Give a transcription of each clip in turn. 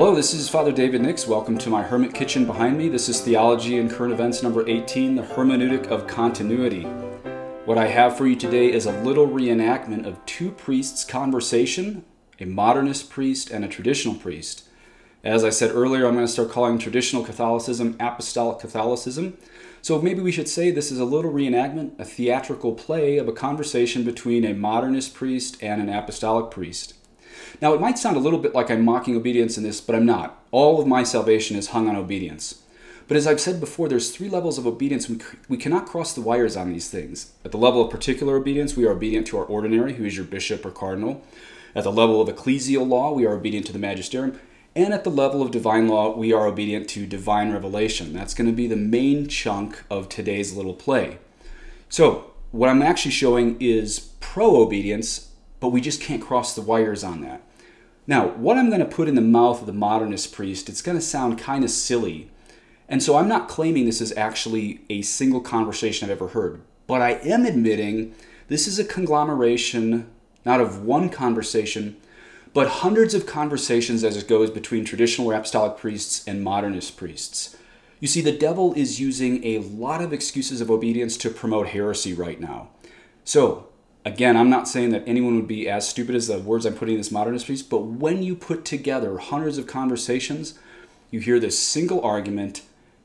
Hello, this is Father David Nix. Welcome to my hermit kitchen behind me. This is Theology and Current Events number 18, the hermeneutic of continuity. What I have for you today is a little reenactment of two priests' conversation a modernist priest and a traditional priest. As I said earlier, I'm going to start calling traditional Catholicism apostolic Catholicism. So maybe we should say this is a little reenactment, a theatrical play of a conversation between a modernist priest and an apostolic priest. Now, it might sound a little bit like I'm mocking obedience in this, but I'm not. All of my salvation is hung on obedience. But as I've said before, there's three levels of obedience. We, we cannot cross the wires on these things. At the level of particular obedience, we are obedient to our ordinary, who is your bishop or cardinal. At the level of ecclesial law, we are obedient to the magisterium. And at the level of divine law, we are obedient to divine revelation. That's going to be the main chunk of today's little play. So, what I'm actually showing is pro obedience, but we just can't cross the wires on that. Now, what I'm going to put in the mouth of the modernist priest, it's going to sound kind of silly. And so I'm not claiming this is actually a single conversation I've ever heard, but I am admitting this is a conglomeration, not of one conversation, but hundreds of conversations as it goes between traditional apostolic priests and modernist priests. You see, the devil is using a lot of excuses of obedience to promote heresy right now. So, again, I'm not saying that anyone would be as stupid as the words I'm putting in this modernist piece, but when you put together hundreds of conversations, you hear this single argument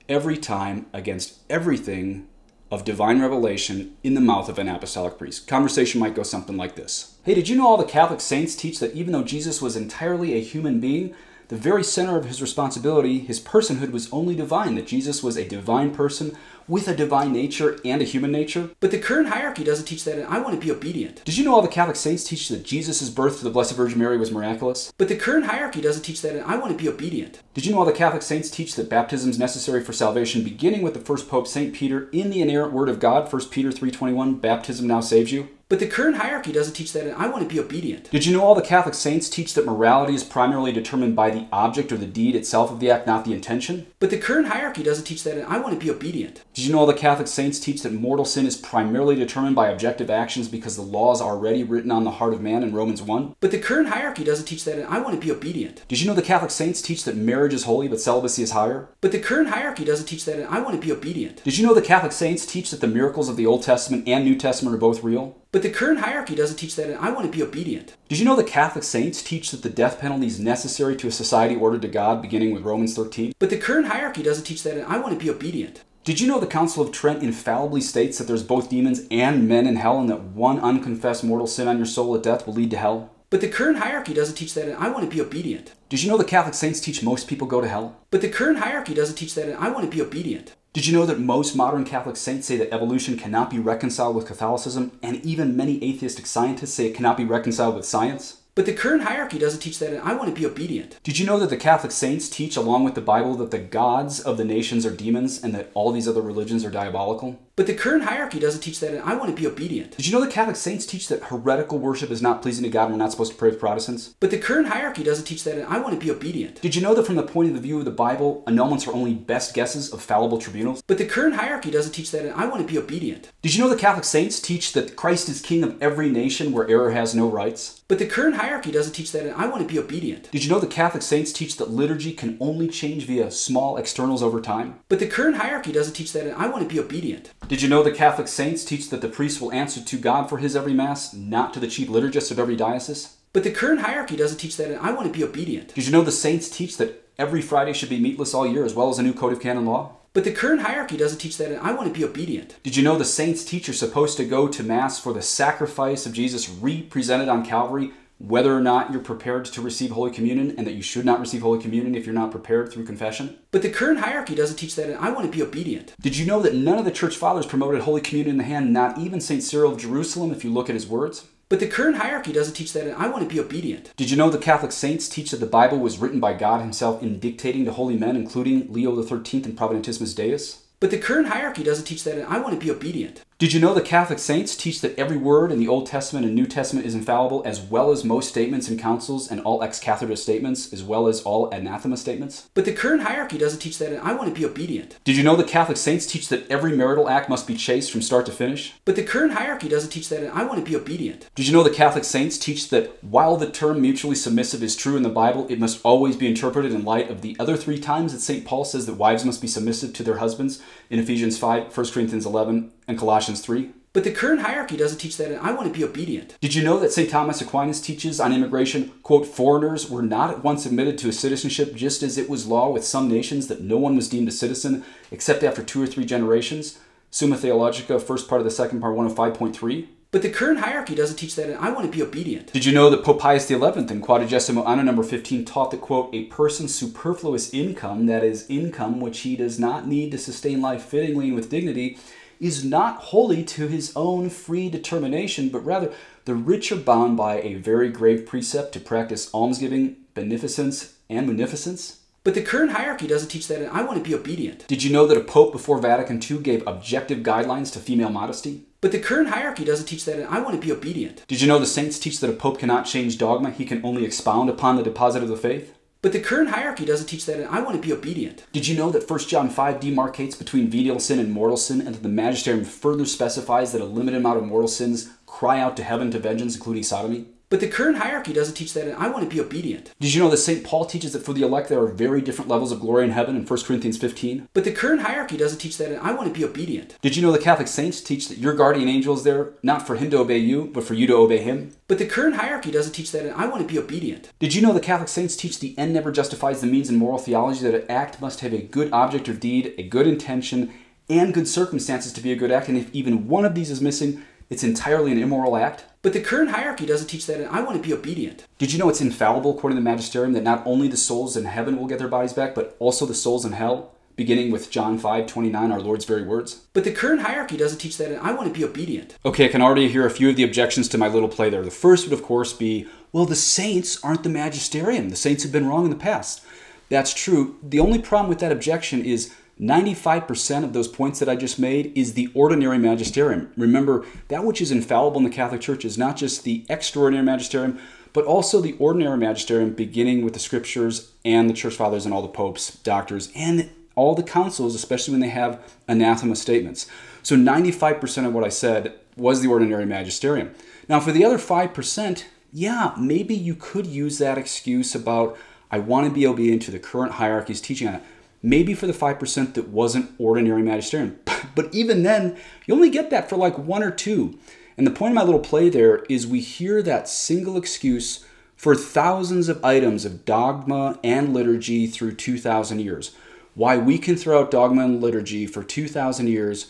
every time against everything of divine revelation in the mouth of an apostolic priest. Conversation might go something like this Hey, did you know all the Catholic saints teach that even though Jesus was entirely a human being, the very center of his responsibility, his personhood, was only divine, that Jesus was a divine person with a divine nature and a human nature. But the current hierarchy doesn't teach that, and I want to be obedient. Did you know all the Catholic saints teach that Jesus' birth to the Blessed Virgin Mary was miraculous? But the current hierarchy doesn't teach that, and I want to be obedient. Did you know all the Catholic saints teach that baptism is necessary for salvation, beginning with the first Pope, St. Peter, in the inerrant Word of God, 1 Peter 3.21, baptism now saves you? But the current hierarchy doesn't teach that, and I want to be obedient. Did you know all the Catholic saints teach that morality is primarily determined by the object or the deed itself of the act, not the intention? But the current hierarchy doesn't teach that, and I want to be obedient. Did you know all the Catholic saints teach that mortal sin is primarily determined by objective actions because the law is already written on the heart of man in Romans 1? But the current hierarchy doesn't teach that, and I want to be obedient. Did you know the Catholic saints teach that marriage is holy but celibacy is higher? But the current hierarchy doesn't teach that, and I want to be obedient. Did you know the Catholic saints teach that the miracles of the Old Testament and New Testament are both real? But the current hierarchy doesn't teach that, and I want to be obedient. Did you know the Catholic saints teach that the death penalty is necessary to a society ordered to God, beginning with Romans 13? But the current hierarchy doesn't teach that, and I want to be obedient. Did you know the Council of Trent infallibly states that there's both demons and men in hell, and that one unconfessed mortal sin on your soul at death will lead to hell? But the current hierarchy doesn't teach that, and I want to be obedient. Did you know the Catholic saints teach most people go to hell? But the current hierarchy doesn't teach that, and I want to be obedient. Did you know that most modern Catholic saints say that evolution cannot be reconciled with Catholicism, and even many atheistic scientists say it cannot be reconciled with science? But the current hierarchy doesn't teach that, and I want to be obedient. Did you know that the Catholic saints teach, along with the Bible, that the gods of the nations are demons and that all these other religions are diabolical? But the current hierarchy doesn't teach that, and I want to be obedient. Did you know the Catholic saints teach that heretical worship is not pleasing to God and we're not supposed to pray with Protestants? But the current hierarchy doesn't teach that, and I want to be obedient. Did you know that from the point of the view of the Bible, annulments are only best guesses of fallible tribunals? But the current hierarchy doesn't teach that, and I want to be obedient. Did you know the Catholic saints teach that Christ is king of every nation where error has no rights? But the current hierarchy doesn't teach that, and I want to be obedient. Did you know the Catholic saints teach that liturgy can only change via small externals over time? But the current hierarchy doesn't teach that, and I want to be obedient. Did you know the Catholic saints teach that the priest will answer to God for his every Mass, not to the chief liturgist of every diocese? But the current hierarchy doesn't teach that, and I want to be obedient. Did you know the saints teach that every Friday should be meatless all year, as well as a new code of canon law? But the current hierarchy doesn't teach that, and I want to be obedient. Did you know the saints teach you're supposed to go to Mass for the sacrifice of Jesus represented on Calvary whether or not you're prepared to receive Holy Communion and that you should not receive Holy Communion if you're not prepared through confession. But the current hierarchy doesn't teach that, and I want to be obedient. Did you know that none of the church fathers promoted Holy Communion in the hand, not even St. Cyril of Jerusalem, if you look at his words? But the current hierarchy doesn't teach that, and I want to be obedient. Did you know the Catholic saints teach that the Bible was written by God Himself in dictating to holy men, including Leo XIII and Providentissimus Deus? But the current hierarchy doesn't teach that, and I want to be obedient. Did you know the Catholic saints teach that every word in the Old Testament and New Testament is infallible, as well as most statements and councils and all ex cathedra statements, as well as all anathema statements? But the current hierarchy doesn't teach that, and I want to be obedient. Did you know the Catholic saints teach that every marital act must be chaste from start to finish? But the current hierarchy doesn't teach that, and I want to be obedient. Did you know the Catholic saints teach that while the term mutually submissive is true in the Bible, it must always be interpreted in light of the other three times that St. Paul says that wives must be submissive to their husbands in Ephesians 5, 1 Corinthians 11, and Colossians 3? But the current hierarchy doesn't teach that, and I want to be obedient. Did you know that St. Thomas Aquinas teaches on immigration, quote, foreigners were not at once admitted to a citizenship just as it was law with some nations that no one was deemed a citizen except after two or three generations? Summa Theologica, first part of the second part, 105.3. But the current hierarchy doesn't teach that, and I want to be obedient. Did you know that Pope Pius XI in Quadragesimo Anno number 15 taught that, quote, a person's superfluous income, that is, income which he does not need to sustain life fittingly and with dignity, is not wholly to his own free determination, but rather the rich are bound by a very grave precept to practice almsgiving, beneficence, and munificence. But the current hierarchy doesn't teach that, and I want to be obedient. Did you know that a pope before Vatican II gave objective guidelines to female modesty? But the current hierarchy doesn't teach that, and I want to be obedient. Did you know the saints teach that a pope cannot change dogma, he can only expound upon the deposit of the faith? But the current hierarchy doesn't teach that, and I want to be obedient. Did you know that 1 John 5 demarcates between venial sin and mortal sin, and that the magisterium further specifies that a limited amount of mortal sins cry out to heaven to vengeance, including sodomy? But the current hierarchy doesn't teach that, and I want to be obedient. Did you know that St. Paul teaches that for the elect there are very different levels of glory in heaven in 1 Corinthians 15? But the current hierarchy doesn't teach that, and I want to be obedient. Did you know the Catholic saints teach that your guardian angel is there not for him to obey you, but for you to obey him? But the current hierarchy doesn't teach that, and I want to be obedient. Did you know the Catholic saints teach the end never justifies the means in moral theology, that an act must have a good object or deed, a good intention, and good circumstances to be a good act, and if even one of these is missing, it's entirely an immoral act? But the current hierarchy doesn't teach that, and I want to be obedient. Did you know it's infallible, according to the magisterium, that not only the souls in heaven will get their bodies back, but also the souls in hell? Beginning with John 5 29, our Lord's very words. But the current hierarchy doesn't teach that, and I want to be obedient. Okay, I can already hear a few of the objections to my little play there. The first would, of course, be well, the saints aren't the magisterium. The saints have been wrong in the past. That's true. The only problem with that objection is 95% of those points that I just made is the ordinary magisterium. Remember, that which is infallible in the Catholic Church is not just the extraordinary magisterium, but also the ordinary magisterium, beginning with the scriptures and the church fathers and all the popes, doctors, and all the councils, especially when they have anathema statements. So 95% of what I said was the ordinary magisterium. Now, for the other 5%, yeah, maybe you could use that excuse about, I want to be obedient to the current hierarchy's teaching on it maybe for the 5% that wasn't ordinary magisterium. But even then, you only get that for like one or two. And the point of my little play there is we hear that single excuse for thousands of items of dogma and liturgy through 2,000 years. Why we can throw out dogma and liturgy for 2,000 years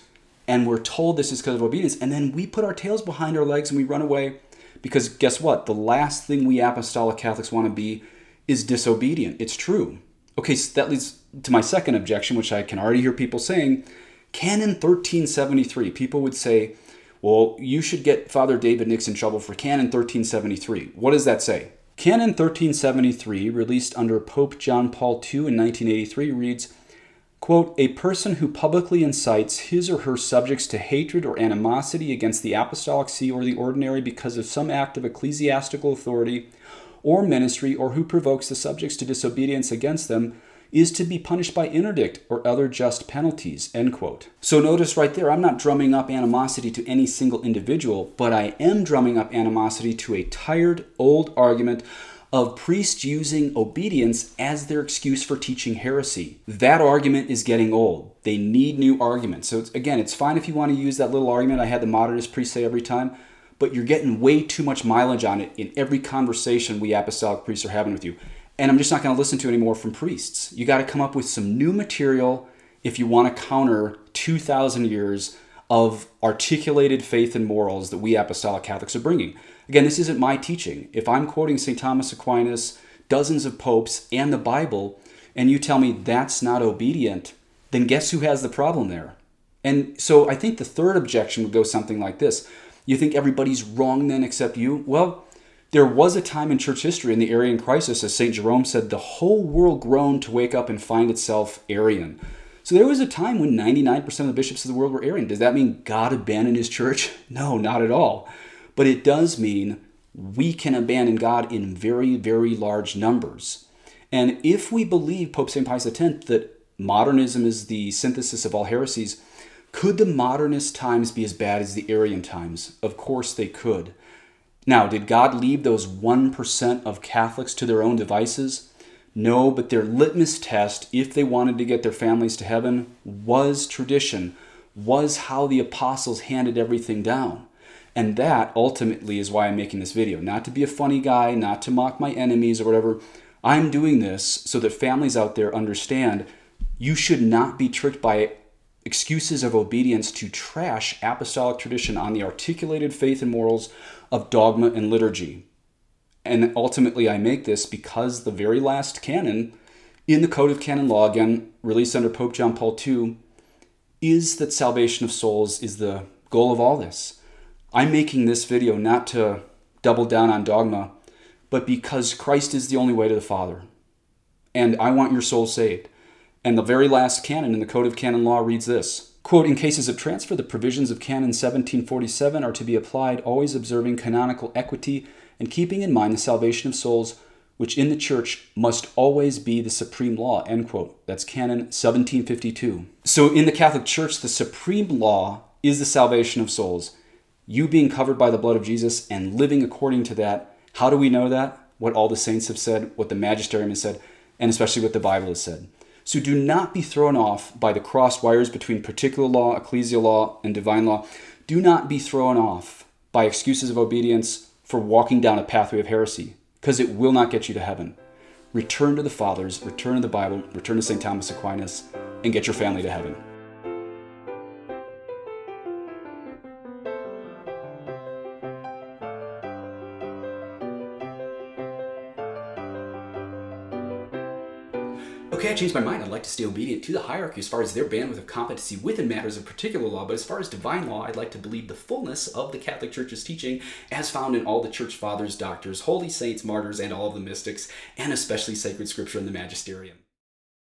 and we're told this is because of obedience, and then we put our tails behind our legs and we run away because guess what? The last thing we apostolic Catholics want to be is disobedient. It's true. Okay, so that leads to my second objection, which I can already hear people saying. Canon 1373, people would say, well, you should get Father David Nix in trouble for Canon 1373. What does that say? Canon 1373, released under Pope John Paul II in 1983, reads, quote, A person who publicly incites his or her subjects to hatred or animosity against the apostolic see or the ordinary because of some act of ecclesiastical authority or ministry, or who provokes the subjects to disobedience against them, is to be punished by interdict or other just penalties. End quote. So notice right there, I'm not drumming up animosity to any single individual, but I am drumming up animosity to a tired old argument of priests using obedience as their excuse for teaching heresy. That argument is getting old. They need new arguments. So it's, again, it's fine if you want to use that little argument I had the modernist priest say every time, but you're getting way too much mileage on it in every conversation we apostolic priests are having with you and I'm just not going to listen to anymore from priests. You got to come up with some new material if you want to counter 2,000 years of articulated faith and morals that we apostolic Catholics are bringing. Again, this isn't my teaching. If I'm quoting St. Thomas Aquinas, dozens of popes, and the Bible, and you tell me that's not obedient, then guess who has the problem there? And so I think the third objection would go something like this. You think everybody's wrong then except you? Well, there was a time in church history in the Arian crisis, as St. Jerome said, the whole world groaned to wake up and find itself Arian. So there was a time when 99% of the bishops of the world were Arian. Does that mean God abandoned his church? No, not at all. But it does mean we can abandon God in very, very large numbers. And if we believe Pope St. Pius X that modernism is the synthesis of all heresies, could the modernist times be as bad as the Arian times? Of course they could. Now, did God leave those 1% of Catholics to their own devices? No, but their litmus test, if they wanted to get their families to heaven, was tradition, was how the apostles handed everything down. And that ultimately is why I'm making this video. Not to be a funny guy, not to mock my enemies or whatever. I'm doing this so that families out there understand you should not be tricked by excuses of obedience to trash apostolic tradition on the articulated faith and morals of dogma and liturgy. And ultimately, I make this because the very last canon in the Code of Canon Law, again, released under Pope John Paul II, is that salvation of souls is the goal of all this. I'm making this video not to double down on dogma, but because Christ is the only way to the Father. And I want your soul saved. And the very last canon in the Code of Canon Law reads this Quote, in cases of transfer, the provisions of Canon 1747 are to be applied, always observing canonical equity and keeping in mind the salvation of souls, which in the Church must always be the supreme law. End quote. That's Canon 1752. So in the Catholic Church, the supreme law is the salvation of souls. You being covered by the blood of Jesus and living according to that. How do we know that? What all the saints have said, what the magisterium has said, and especially what the Bible has said. So do not be thrown off by the cross wires between particular law, ecclesial law, and divine law. Do not be thrown off by excuses of obedience for walking down a pathway of heresy, because it will not get you to heaven. Return to the Fathers, return to the Bible, return to St. Thomas Aquinas, and get your family to heaven. Okay, I changed my mind. I'd like to stay obedient to the hierarchy as far as their bandwidth of competency within matters of particular law, but as far as divine law, I'd like to believe the fullness of the Catholic Church's teaching as found in all the church fathers, doctors, holy saints, martyrs, and all of the mystics, and especially sacred scripture and the magisterium.